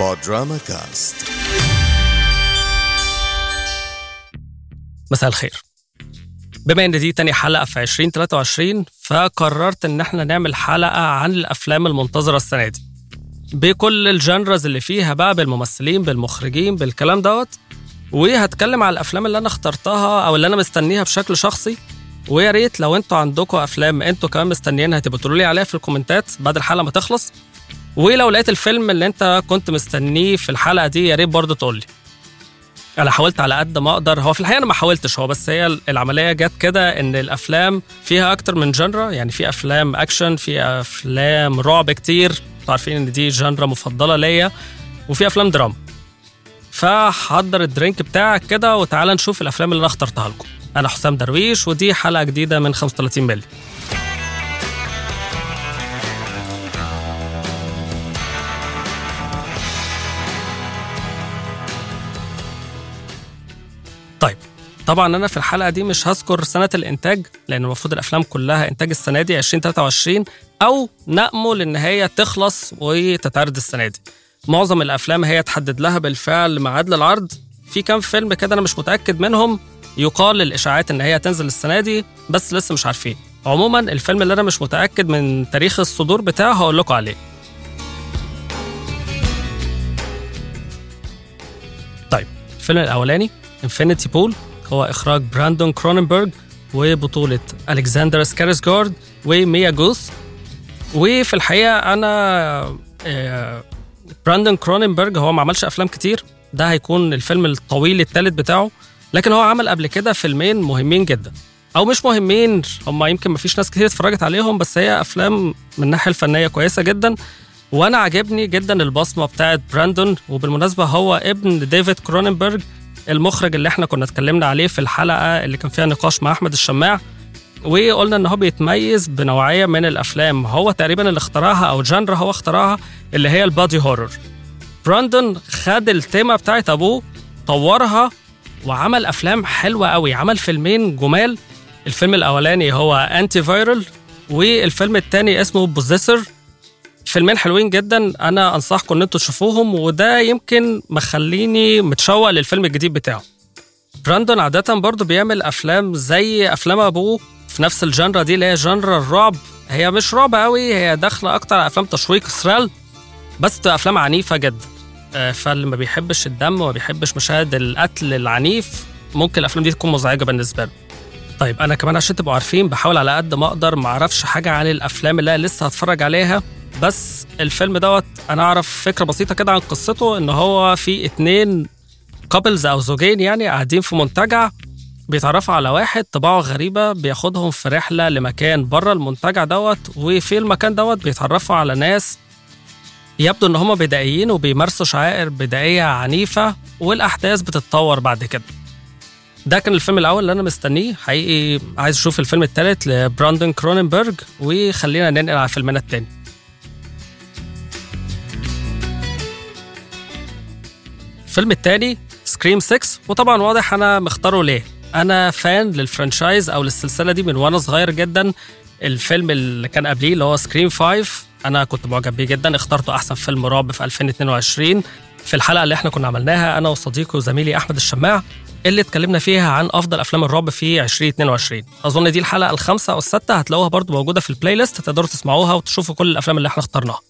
بودراما كاست مساء الخير. بما إن دي تاني حلقة في 2023 فقررت إن إحنا نعمل حلقة عن الأفلام المنتظرة السنة دي. بكل ال genres اللي فيها بقى بالممثلين بالمخرجين بالكلام دوت وهتكلم على الأفلام اللي أنا اخترتها أو اللي أنا مستنيها بشكل شخصي. ويا ريت لو أنتوا عندكم أفلام أنتوا كمان مستنيينها تبقوا تقولوا لي عليها في الكومنتات بعد الحلقة ما تخلص. ولو لقيت الفيلم اللي انت كنت مستنيه في الحلقة دي يا ريت برضه تقول لي. أنا حاولت على قد ما أقدر. هو في الحقيقة أنا ما حاولتش. هو بس هي العملية جت كده ان الافلام فيها أكتر من genre. يعني في افلام اكشن في افلام رعب كتير. عارفين ان دي genre مفضلة ليا. وفي افلام دراما. فحضر ال drink بتاعك كده وتعالى نشوف الافلام اللي أنا اخترتها لكم. أنا حسام درويش ودي حلقة جديدة من 35 مللي. طيب طبعا أنا في الحلقة دي مش هذكر سنة الإنتاج لأن المفروض الأفلام كلها إنتاج السنة دي 2023 أو نأمل إن هي تخلص وتتعرض السنة دي. معظم الأفلام هي تحدد لها بالفعل ميعاد للعرض. في كام فيلم كده أنا مش متأكد منهم يقال الاشاعات إن هي تنزل السنة دي بس لسه مش عارفين. عموما الفيلم اللي أنا مش متأكد من تاريخ الصدور بتاعه هقول لكم عليه. طيب الفيلم الأولاني Infinity Pool هو إخراج براندون كروننبرج وبطولة ألكسندر سكارسجارد وميا جوث وفي الحقيقة أنا آه، براندون كروننبرج هو ما عملش أفلام كتير. ده هيكون الفيلم الطويل الثالث بتاعه. لكن هو عمل قبل كده فيلمين مهمين جدا. أو مش مهمين هم يمكن ما فيش ناس كتير اتفرجت عليهم بس هي أفلام من الناحية الفنية كويسة جدا. وأنا عجبني جدا البصمة بتاعت براندون. وبالمناسبة هو ابن ديفيد كروننبرج المخرج اللي إحنا كنا اتكلمنا عليه في الحلقة اللي كان فيها نقاش مع أحمد الشماع وقلنا إن هو بيتميز بنوعية من الأفلام. هو تقريبا اللي اخترعها أو genre هو اخترعها اللي هي ال body horror. براندون خد التيمة بتاعت أبوه طورها وعمل أفلام حلوة قوي. عمل فيلمين جمال. الفيلم الأولاني هو Antiviral والفيلم الثاني اسمه Possessor فيلمين حلوين جدا. أنا أنصحكم إن أنتوا تشوفوهم وده يمكن مخليني متشوق للفيلم الجديد بتاعه. براندون عادة برضه بيعمل أفلام زي أفلام أبوه في نفس ال genre دي اللي هي genre الرعب. هي مش رعب قوي هي داخلة أكتر على أفلام تشويق thriller بس أفلام عنيفة جدا. آه، فاللي ما بيحبش الدم وما بيحبش مشاهد القتل العنيف ممكن الأفلام دي تكون مزعجة بالنسبة له. طيب أنا كمان عشان تبقوا عارفين بحاول على قد ما أقدر ما أعرفش حاجة عن الأفلام اللي أنا لسه هتفرج عليها. بس الفيلم دوت أنا أعرف فكرة بسيطة كده عن قصته إن هو في اتنين couples أو زوجين يعني قاعدين في منتجع بيتعرفوا على واحد طباعه غريبة بياخدهم في رحلة لمكان بره المنتجع دوت وفي المكان دوت بيتعرفوا على ناس يبدو ان هم بدائيين وبيمارسوا شعائر بدائية عنيفة والأحداث بتتطور بعد كده. ده كان الفيلم الأول اللي أنا مستنيه. حقيقي عايز أشوف الفيلم الثالث لبراندون كروننبرج وخلينا ننقل على فيلمنا التاني. الفيلم التاني Scream 6 وطبعا واضح أنا مختاره ليه. أنا fan لل franchise أو للسلسلة دي من وأنا صغير جدا. الفيلم اللي كان قبليه اللي هو Scream 5 أنا كنت معجب بيه جدا. اخترته أحسن فيلم رعب في 2022 في الحلقة اللي إحنا كنا عملناها أنا وصديقي وزميلي أحمد الشماع اللي اتكلمنا فيها عن أفضل أفلام الرعب في 2022 أظن دي الحلقة الخامسة أو السادسه هتلاقوها برضو موجودة في ال playlist تقدروا تسمعوها وتشوفوا كل الأفلام اللي إحنا اخترناها.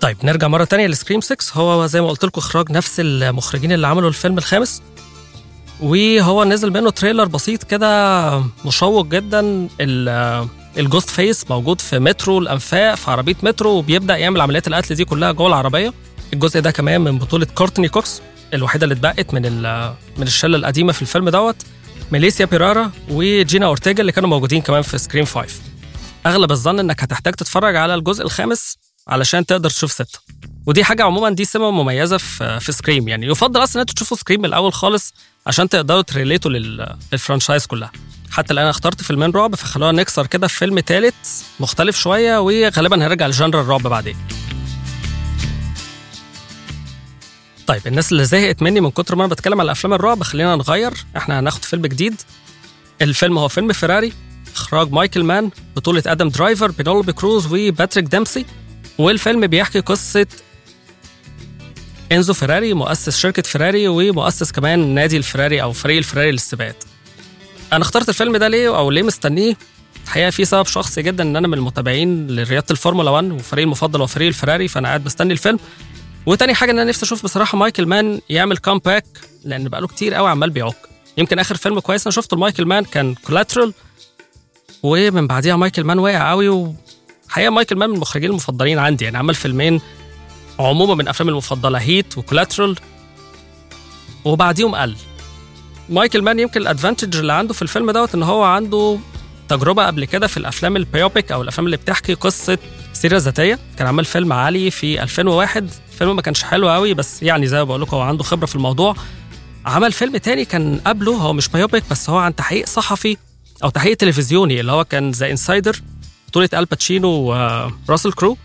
طيب نرجع مرة تانية ل Scream 6 هو زي ما قلت لكم إخراج نفس المخرجين اللي عملوا الفيلم الخامس. وهو نزل منه trailer بسيط كده مشوق جدا. ال- ال Ghostface موجود في مترو الأنفاق في عربية مترو وبيبدأ يعمل عمليات القتل دي كلها جوه العربية. الجزء ده كمان من بطولة كورتني كوكس الوحيدة اللي اتبقت من من الشلة القديمة في الفيلم دوت ميليسا باريرا وجينا أورتيجا اللي كانوا موجودين كمان في Scream 5 أغلب الظن إنك هتحتاج تتفرج على الجزء الخامس علشان تقدر تشوف ستة ودي حاجة عموما دي سمة مميزة في في Scream يعني يفضل أصلا إن أنتوا تشوفوا Scream من الأول خالص عشان تقدروا ت relate وا لل- لل franchise كلها. حتى الآن اخترت فيلمين رعب فخلونا نكسر كده في فيلم تالت مختلف شوية وغالبا هنرجع ل genre الرعب بعدين. طيب الناس اللي زهقت مني من كتر ما أنا بتكلم على أفلام الرعب خلينا نغير. إحنا هناخد فيلم جديد. الفيلم هو فيلم فيراري إخراج مايكل مان بطولة آدم درايفر بينيلوبي كروز وباتريك ديمسي والفيلم بيحكي قصة إنزو فيراري مؤسس شركة فيراري ومؤسس كمان نادي الفيراري أو فريق الفيراري للسباقات. أنا اخترت الفيلم ده ليه أو ليه مستنيه؟ الحقيقة في سبب شخصي جدا إن أنا من المتابعين لرياضة الفورمولا 1 وفريقي المفضل هو فريق الفيراري فأنا قاعد مستني الفيلم. وتاني حاجة إن أنا نفسي أشوف بصراحة مايكل مان يعمل comeback لأن بقاله كتير قوي عمال بيعك. يمكن آخر فيلم كويس أنا شفته لمايكل مان كان Collateral ومن بعديها مايكل مان واقع قوي وحقيقه مايكل مان من المخرجين المفضلين عندي. يعني عمل فيلمين عموما من افلامي المفضلة Heat و Collateral وبعديهم قل. مايكل مان يمكن ال advantage اللي عنده في الفيلم دوت إن هو عنده تجربة قبل كده في الأفلام ال biopic أو الأفلام اللي بتحكي قصة سيره ذاتية. كان عمل فيلم عالي في 2001 فيلم ما كانش حلو قوي بس يعني زي ما بقول لكم هو عنده خبرة في الموضوع. عمل فيلم تاني كان قبله هو مش biopic بس هو عن تحقيق صحفي أو تحقيق تلفزيوني اللي هو كان The Insider بطولة آل باتشينو وراسل كرو.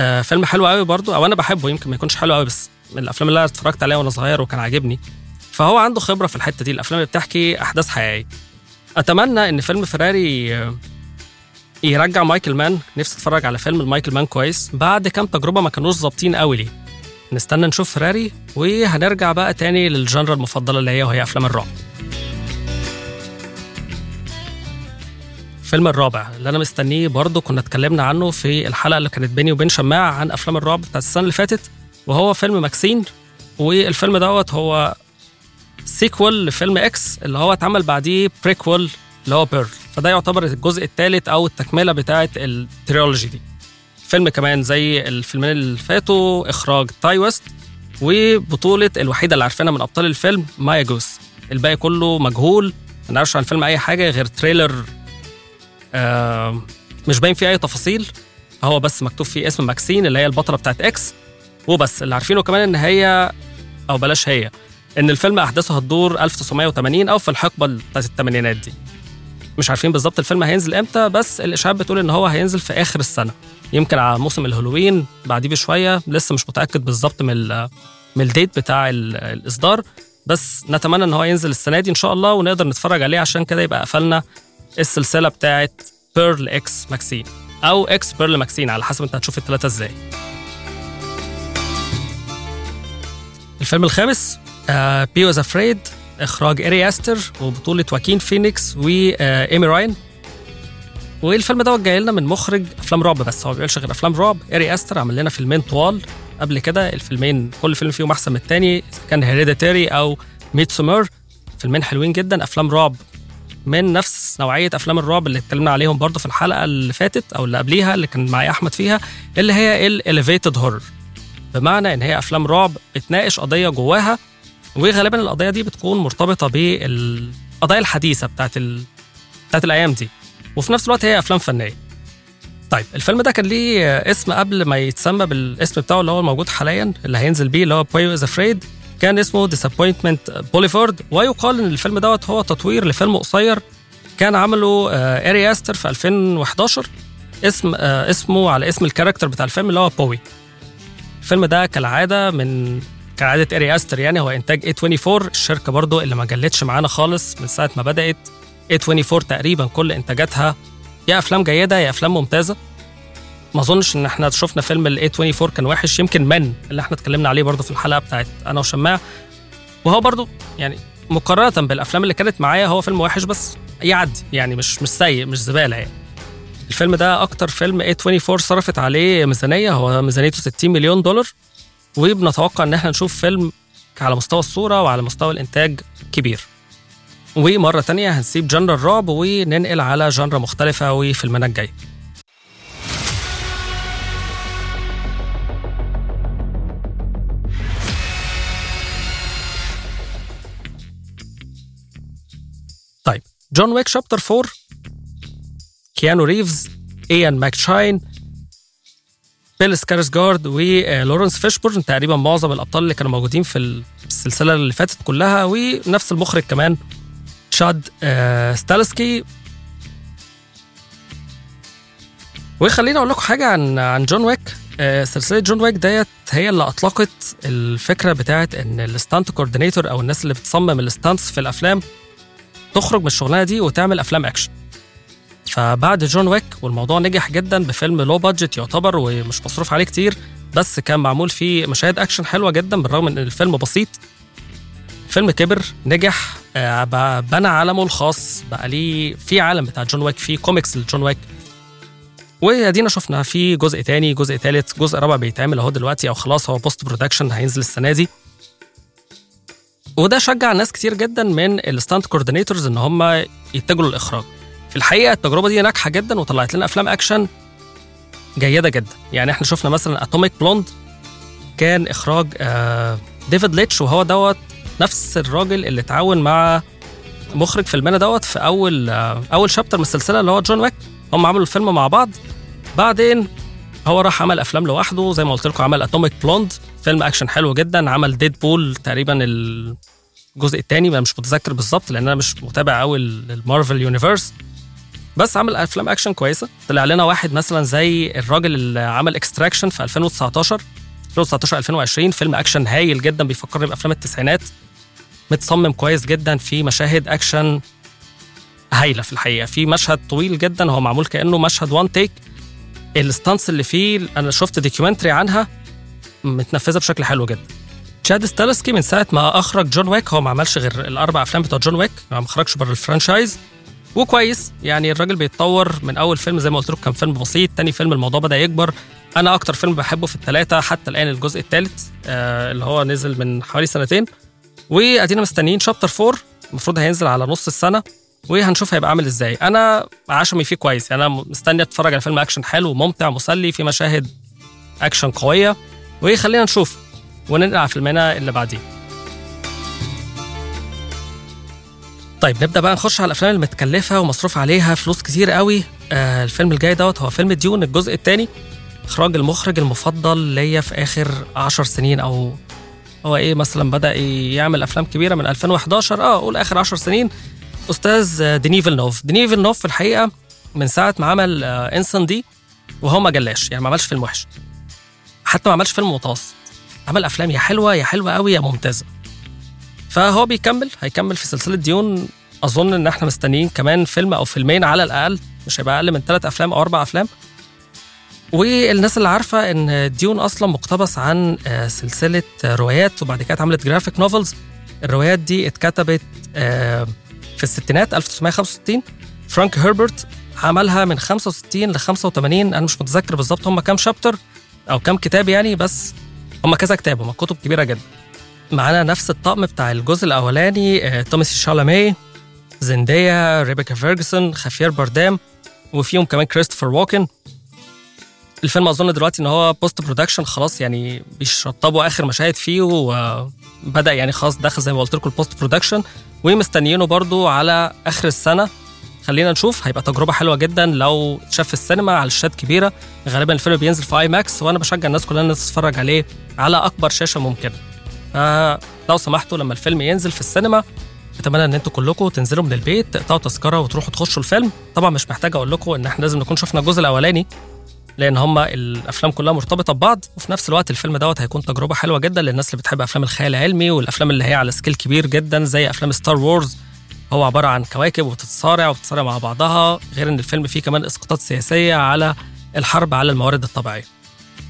آه فيلم حلو قوي برضو أو أنا بحبه يمكن ما يكونش حلو قوي بس من الأفلام اللي أنا اتفرجت عليها وأنا صغير وكان عاجبني. فهو عنده خبرة في الحتة دي الأفلام اللي بتحكي أحداث حقيقية. أتمنى إن فيلم فيراري آه، يرجع مايكل مان نفسي أتفرج على فيلم المايكل مان كويس. بعد كام تجربة ما كانوش ظابطين قوي ليه. نستنى نشوف فيراري وهنرجع بقى تاني لل genre المفضلة اللي هي وهي أفلام الرعب. الفيلم الرابع اللي أنا مستنيه برضه كنا اتكلمنا عنه في الحلقة اللي كانت بيني وبين شماع عن أفلام الرعب بتاعت السنة اللي فاتت وهو فيلم ماكسين والفيلم دوت هو sequel لفيلم إكس اللي هو اتعمل بعديه prequel اللي هو بيرل فده يعتبر الجزء الثالث أو التكملة بتاعه ال trilogy دي. فيلم كمان زي الفيلمين اللي فاتوا إخراج تاي ويست وبطولة الوحيدة اللي عارفينها من أبطال الفيلم ميا جوث. الباقي كله مجهول ما نعرفش عن الفيلم أي حاجة غير trailer مش باين فيه أي تفاصيل. هو بس مكتوب فيه اسم ماكسين اللي هي البطلة بتاعت إكس وبس. اللي عارفينه كمان إن هي أو بلاش هي إن الفيلم أحداثه هتدور 1980 أو في الحقبة بتاعت الثمانينات دي. مش عارفين بالظبط الفيلم هينزل إمتى بس الإشاعات بتقول إن هو هينزل في آخر السنة. يمكن على موسم الهالوين بعديه بشوية. لسه مش متأكد بالظبط من من ال date بتاع الإصدار. بس نتمنى إن هو ينزل السنة دي إن شاء الله ونقدر نتفرج عليه. عشان كده يبقى قفلنا السلسلة بتاعت بيرل إكس ماكسين أو إكس بيرل ماكسين على حسب انت هتشوف الثلاثه إزاي. الفيلم الخامس Beau Is Afraid إخراج اري استر وبطولة واكين فينيكس وايمي رايان والفيلم دوت جاي لنا من مخرج أفلام رعب بس هو ما بيعملش غير أفلام رعب. اري استر عمل لنا فيلمين طوال. قبل كده الفيلمين كل فيلم فيهم أحسن من الثاني كان Hereditary أو Midsommar فيلمين حلوين جدا أفلام رعب من نفس نوعية أفلام الرعب اللي اتكلمنا عليهم برضه في الحلقة اللي فاتت أو اللي قبليها اللي كان معايا أحمد فيها اللي هي ال elevated horror بمعنى إن هي أفلام رعب بتناقش قضية جواها وغالبا القضية دي بتكون مرتبطة بالقضايا الحديثة بتاعت ال... بتاعت الأيام دي. وفي نفس الوقت هي أفلام فنية. طيب الفيلم ده كان ليه اسم قبل ما يتسمى بالاسم بتاعه اللي هو الموجود حاليا اللي هينزل بيه اللي هو Beau Is Afraid كان اسمه Disappointment Boulevard ويقال إن الفيلم دوت هو تطوير لفيلم قصير كان عمله اري استر في 2011 اسم اسمه على اسم ال character بتاع الفيلم اللي هو Beau الفيلم ده كالعادة من كعادة اري استر يعني هو إنتاج A24 الشركة برضو اللي ما جلتش معانا خالص من ساعة ما بدأت A24 تقريبا كل إنتاجاتها يا أفلام جيدة يا أفلام ممتازة. ما اظنش ان إحنا شفنا فيلم ال A24 كان وحش يمكن من اللي إحنا اتكلمنا عليه برضو في الحلقة بتاعت أنا وشماع وهو برضو يعني مقارنة بالأفلام اللي كانت معايا هو فيلم وحش بس يعدي يعني مش مش سيء مش زبالة يعني. الفيلم ده أكتر فيلم A24 صرفت عليه ميزانية هو ميزانيته 60 مليون دولار. وبنتوقع إن إحنا نشوف فيلم على مستوى الصورة وعلى مستوى الإنتاج كبير. ومرة تانية هنسيب genre الرعب وننقل على genre مختلفة وفيلمنا الجاي. طيب. جون ويك chapter 4 كيانو ريفز ايان ماكشاين بيل سكارسجارد ولورنس فيشبورن تقريبا معظم الأبطال اللي كانوا موجودين في السلسلة اللي فاتت كلها ونفس المخرج كمان تشاد ستالسكي وخليني أقول لكم حاجة عن عن جون ويك سلسلة جون ويك ديت هي اللي أطلقت الفكرة بتاعت إن ال stunt coordinator أو الناس اللي بتصمم ال stunts في الأفلام تخرج من الشغلانة دي وتعمل أفلام أكشن. فبعد جون ويك والموضوع نجح جدا بفيلم low budget يعتبر ومش مصروف عليه كتير بس كان معمول فيه مشاهد أكشن حلوة جدا بالرغم إن الفيلم بسيط. فيلم كبر نجح آه، بنى عالمه الخاص بقى ليه في عالم بتاع جون ويك في كوميكس لجون ويك. وادينا شفنا في جزء تاني جزء تالت جزء رابع بيتعمل أهو دلوقتي أو خلاص هو post production هينزل السنة دي. وده شجع ناس كتير جدا من ال stunt coordinators إن هم يتجهوا للإخراج. في الحقيقة التجربة دي ناجحة جدا وطلعت لنا أفلام أكشن جيدة جدا. يعني إحنا شفنا مثلا Atomic Blonde كان إخراج آه ديفيد ليتش وهو دوت نفس الراجل اللي اتعاون مع مخرج فيلمنا دوت في أول آه أول chapter من السلسلة اللي هو جون ويك هم عملوا الفيلم مع بعض. بعدين هو راح عمل أفلام لوحده زي ما قلت لكم عمل Atomic Blonde فيلم أكشن حلو جدا. عمل Deadpool تقريبا الجزء الثاني أنا مش متذكر بالظبط لأن أنا مش متابع قوي ال Marvel universe بس عمل أفلام أكشن كويسة. طلع لنا واحد مثلا زي الراجل اللي عمل Extraction في 2019 2019 2020 فيلم أكشن هايل جدا بيفكرني بأفلام التسعينات. متصمم كويس جدا في مشاهد أكشن هايلة في الحقيقة. في مشهد طويل جدا هو معمول كأنه مشهد one take ال stunts اللي فيه أنا شفت documentary عنها. متنفذة بشكل حلو جدا. تشاد ستالسكي من ساعة ما أخرج جون ويك هو ما عملش غير الأربع أفلام بتوع جون ويك ما خرجش بره ال franchise. وكويس يعني الراجل بيتطور من أول فيلم زي ما قلت لكم كان فيلم بسيط تاني فيلم الموضوع بدأ يكبر. أنا أكتر فيلم بحبه في الثلاثه حتى الآن الجزء الثالث آه اللي هو نزل من حوالي سنتين. وادينا مستنيين شابتر 4 المفروض هينزل على نص السنة وهنشوف هيبقى عامل إزاي. أنا عشمي فيه كويس يعني أنا مستني أتفرج على فيلم أكشن حلو ممتع مسلي في مشاهد أكشن قوية. وخلينا نشوف وننقل على فيلمنا اللي بعديه. طيب نبدأ بقى نخش على الأفلام المتكلفة ومصروف عليها فلوس كتير قوي. آه الفيلم الجاي دوت هو فيلم Dune الجزء الثاني إخراج المخرج المفضل ليا في آخر عشر سنين أو هو إيه مثلا بدأ يعمل أفلام كبيرة من 2011 آه قول آخر 10 سنين. أستاذ ديني فيلنوف. ديني فيلنوف في الحقيقة من ساعة ما عمل آه Incendies وهو ما جلاش يعني ما عملش فيلم وحش. حتى ما عملش فيلم متوسط. عمل أفلام يا حلوة يا حلوة قوي يا ممتازة. فهو بيكمل هيكمل في سلسلة Dune. أظن إن إحنا مستنيين كمان فيلم أو فيلمين على الأقل مش هيبقى أقل من ثلاث أفلام أو أربع أفلام. والناس اللي عارفة إن Dune أصلا مقتبس عن سلسلة روايات وبعد كده اتعملت graphic novels الروايات دي اتكتبت في الستينات 1965 فرانك هربرت عملها من 65 ل 85 أنا مش متذكر بالظبط هم كام chapter أو كام كتاب يعني بس هم كذا كتاب هم كتب كبيرة جدا. معانا نفس الطقم بتاع الجزء الأولاني تيموثي شالامي زندايا ريبيكا فيرجسون خافير بارديم وفيهم كمان كريستوفر ووكن. الفيلم أظن دلوقتي إن هو post production خلاص يعني بيشطبوا آخر مشاهد فيه وبدأ يعني خلاص دخل زي ما قلت لكم ال post production ومستنيينه برضو على آخر السنة. خلينا نشوف. هيبقى تجربة حلوة جدا لو اتشاف في السينما على شاشات كبيرة. غالبا الفيلم بينزل في IMAX وأنا بشجع الناس كلها انها تتفرج عليه على أكبر شاشة ممكنة. فلو سمحتوا لما الفيلم ينزل في السينما اتمنى إن أنتوا كلكم تنزلوا من البيت تقطعوا تذكرة وتروحوا تخشوا الفيلم. طبعا مش محتاج أقول لكم إن إحنا لازم نكون شفنا الجزء الأولاني لأن هما الأفلام كلها مرتبطة ببعض. وفي نفس الوقت الفيلم دوت هيكون تجربة حلوة جدا للناس اللي بتحب أفلام الخيال العلمي والأفلام اللي هي على scale كبير جدا زي أفلام Star Wars هو عبارة عن كواكب وبتتصارع وبتتصارع مع بعضها غير إن الفيلم فيه كمان إسقاطات سياسية على الحرب على الموارد الطبيعية.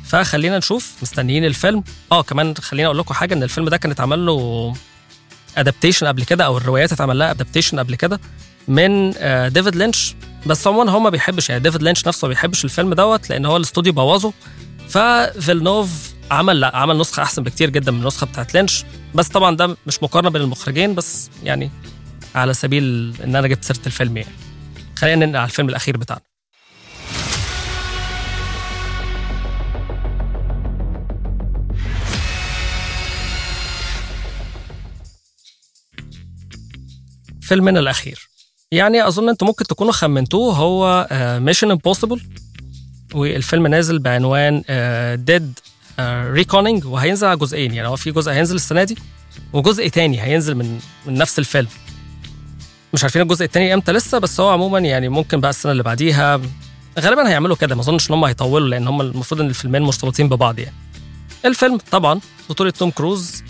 فخلينا نشوف مستنيين الفيلم. آه كمان خليني أقول لكم حاجة إن الفيلم ده كان اتعمل له adaptation قبل كده أو الروايات اتعمل لها adaptation قبل كده من آه ديفيد لينش. بس عموما هو ما بيحبش يعني ديفيد لينش نفسه ما بيحبش الفيلم دوت لأن هو الاستوديو بوظه. ففيلنوف عمل لا عمل نسخة أحسن بكتير جدا من النسخة بتاعت لينش. بس طبعا ده مش مقارنة بين المخرجين بس يعني على سبيل إن أنا جبت سيرة الفيلم يعني. خلينا ننقل على الفيلم الأخير بتاعنا. فيلمنا الأخير. يعني أظن أنتم ممكن تكونوا خمنتوه هو Mission Impossible والفيلم نازل بعنوان Dead Reckoning وهينزل على جزئين. يعني هو في جزء هينزل السنة دي وجزء تاني هينزل من من نفس الفيلم. مش عارفين الجزء التاني إمتى لسه بس هو عموما يعني ممكن بقى السنة اللي بعديها غالبا هيعملوا كده. ما أظنش إن هم هيطولوا لأن هم المفروض إن الفيلمين مرتبطين ببعض يعني. الفيلم طبعا بطولة توم كروز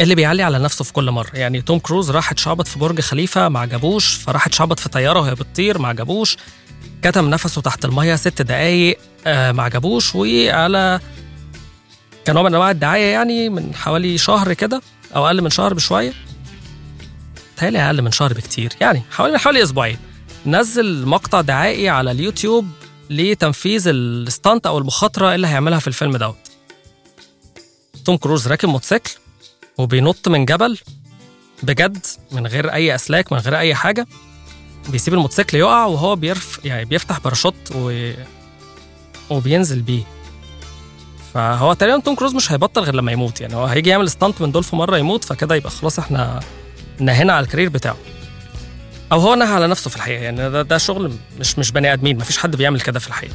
اللي بيعلي على نفسه في كل مرة. يعني توم كروز راح اتشعبط في برج خليفة ما عجبوش فراح اتشعبط في طيارة وهي بتطير ما عجبوش كتم نفسه تحت المية ست دقايق آه ما عجبوش وعلى كنوع من أنواع الدعاية يعني من حوالي شهر كده أو أقل من شهر بشوية. تهيألي أقل من شهر بكتير. يعني حوالي حوالي أسبوعين. نزل مقطع دعائي على اليوتيوب لتنفيذ ال stunt أو المخاطرة اللي هيعملها في الفيلم دوت. توم كروز راكب موتوسيكل وبينط من جبل بجد من غير أي أسلاك من غير أي حاجة. بيسيب الموتوسيكل يقع وهو بيرف يعني بيفتح باراشوت و... وبينزل بيه. فهو تقريبا توم كروز مش هيبطل غير لما يموت. يعني هو هيجي يعمل stunt من دول في مرة يموت فكده يبقى خلاص إحنا نهينا على ال career بتاعه. أو هو نهى على نفسه في الحقيقة يعني ده, ده شغل مش مش بني آدمين مفيش حد بيعمل كده في الحقيقة.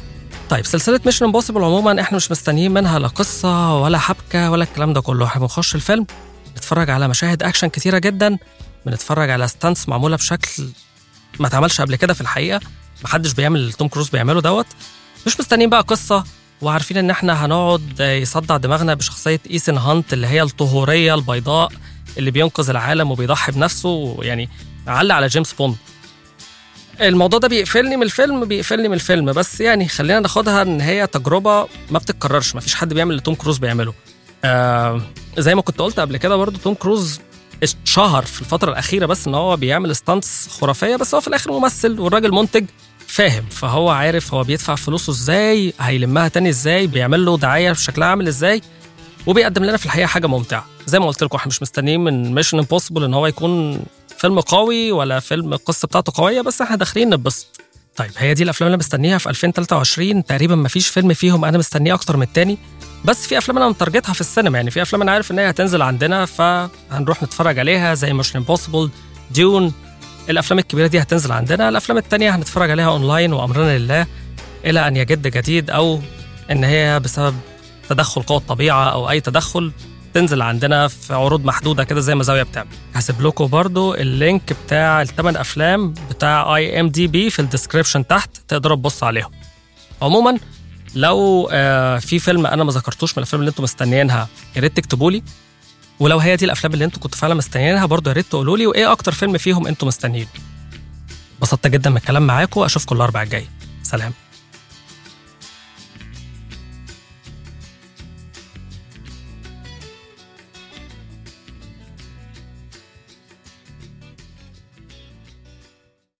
طيب سلسلة Mission Impossible عموما إحنا مش مستنيين منها لا قصة ولا حبكة ولا الكلام ده كله. إحنا بنخش الفيلم نتفرج على مشاهد أكشن كتيرة جدا بنتفرج على stunts معمولة بشكل ما اتعملش قبل كده في الحقيقة. محدش بيعمل اللي توم كروز بيعمله دوت. مش مستنيين بقى قصة وعارفين إن إحنا هنقعد يصدع دماغنا بشخصية ايسن هانت اللي هي الطهورية البيضاء. اللي بينقذ العالم وبيضحي بنفسه يعني علق على جيمس بوند. الموضوع ده بيقفلني من الفيلم بيقفلني من الفيلم. بس يعني خلينا ناخدها إن هي تجربة ما بتتكررش ما فيش حد بيعمل اللي توم كروز بيعمله. آه زي ما كنت قلت قبل كده برضو توم كروز اتشهر في الفترة الأخيرة بس إن هو بيعمل stunts خرافية بس هو في الآخر ممثل والراجل منتج فاهم. فهو عارف هو بيدفع فلوسه إزاي هيلمها تاني إزاي بيعمل له دعاية شكلها عامل إزاي. وبيقدم لنا في الحقيقة حاجة ممتعة. زي ما قلت لكم إحنا مش مستنيين من Mission Impossible إن هو يكون فيلم قوي ولا فيلم القصة بتاعته قوية بس إحنا داخلين نتبسط. طيب هي دي الأفلام اللي مستنيها في 2023 تقريبا ما فيش فيلم فيهم أنا مستنيه أكتر من التاني. بس في أفلام أنا مترجتها في السينما يعني في أفلام أنا عارف إن هي هتنزل عندنا فهنروح نتفرج عليها زي Mission Impossible Dune الأفلام الكبيرة دي هتنزل عندنا. الأفلام التانية هنتفرج عليها اونلاين وامرنا لله إلى أن يجد جديد أو إن هي بسبب تدخل قوى الطبيعه أو أي تدخل تنزل عندنا في عروض محدودة كده زي ما زاوية بتعمل. هسيب لكم برضو ال link بتاع الثمان أفلام بتاع IMDb في ال description تحت تقدروا تبصوا عليهم. عموما لو آه في فيلم أنا ما ذكرتوش من الأفلام اللي أنتم مستنيينها يا ريت تكتبوا لي. ولو هي دي الأفلام اللي أنتم كنتوا فعلا مستنيينها برضو يا ريت تقولوا لي وإيه أكتر فيلم فيهم أنتم مستنيين؟ انبسطت جدا من الكلام معاكم أشوفكم الاربع الجاي. سلام.